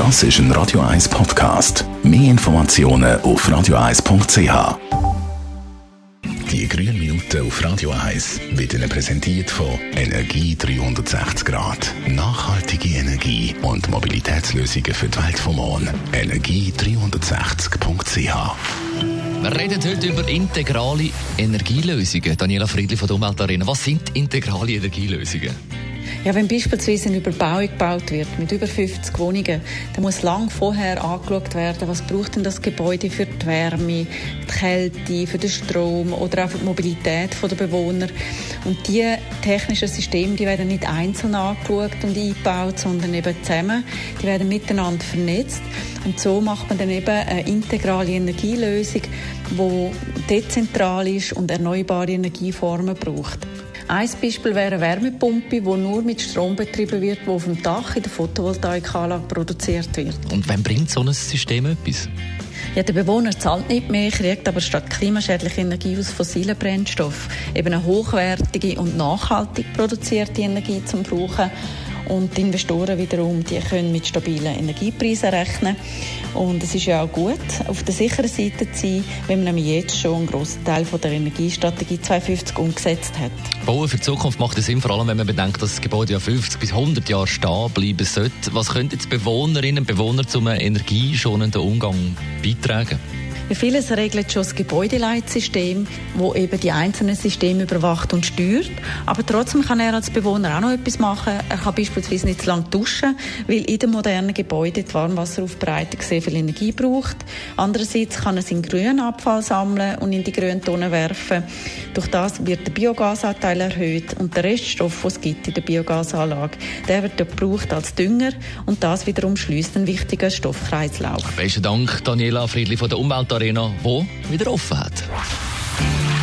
Das ist ein Radio 1 Podcast. Mehr Informationen auf radio1.ch. Die grünen Minuten auf Radio 1 wird Ihnen präsentiert von Energie 360 Grad. Nachhaltige Energie und Mobilitätslösungen für die Welt vom Morgen. Energie360.ch wir reden heute über integrale Energielösungen. Daniela Friedli von der Umweltarena. Was sind integrale Energielösungen? Ja, wenn beispielsweise eine Überbauung gebaut wird mit über 50 Wohnungen, dann muss lang vorher angeschaut werden, was braucht denn das Gebäude für die Wärme, die Kälte, für den Strom oder auch für die Mobilität der Bewohner. Und diese technischen Systeme, die werden nicht einzeln angeschaut und eingebaut, sondern eben zusammen. Die werden miteinander vernetzt. Und so macht man dann eben eine integrale Energielösung, die dezentral ist und erneuerbare Energieformen braucht. Ein Beispiel wäre eine Wärmepumpe, die nur mit Strom betrieben wird, die auf dem Dach in der Photovoltaikanlage produziert wird. Und wann bringt so ein System etwas? Ja, der Bewohner zahlt nicht mehr, kriegt aber statt klimaschädlicher Energie aus fossilen Brennstoffen eben eine hochwertige und nachhaltig produzierte Energie zum Brauchen. Und die Investoren wiederum, die können mit stabilen Energiepreisen rechnen. Und es ist ja auch gut, auf der sicheren Seite zu sein, wenn man nämlich jetzt schon einen grossen Teil von der Energiestrategie 250 umgesetzt hat. Bauen für die Zukunft macht es Sinn, vor allem wenn man bedenkt, dass das Gebäude ja 50 bis 100 Jahre stehen bleiben sollte. Was könnten jetzt Bewohnerinnen und Bewohner zum energieschonenden Umgang beitragen? Vieles regelt schon das Gebäudeleitsystem, wo eben die einzelnen Systeme überwacht und steuert. Aber trotzdem kann er als Bewohner auch noch etwas machen. Er kann beispielsweise nicht zu lange duschen, weil in den modernen Gebäuden die Warmwasseraufbereitung sehr viel Energie braucht. Andererseits kann er seinen grünen Abfall sammeln und in die grünen Tonnen werfen. Durch das wird der Biogasanteil erhöht und der Reststoff, den es gibt in der Biogasanlage, der wird gebraucht als Dünger und das wiederum schließt einen wichtigen Stoffkreislauf. Besten Dank, Daniela Friedli von der Umweltarena, die wieder offen hat.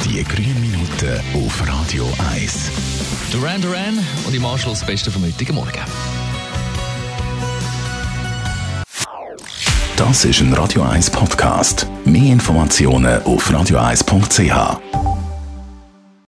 Die grünen Minuten auf Radio 1. Duran Duran und im Anschluss das Beste vom heutigen Morgen. Das ist ein Radio 1 Podcast. Mehr Informationen auf radio1.ch.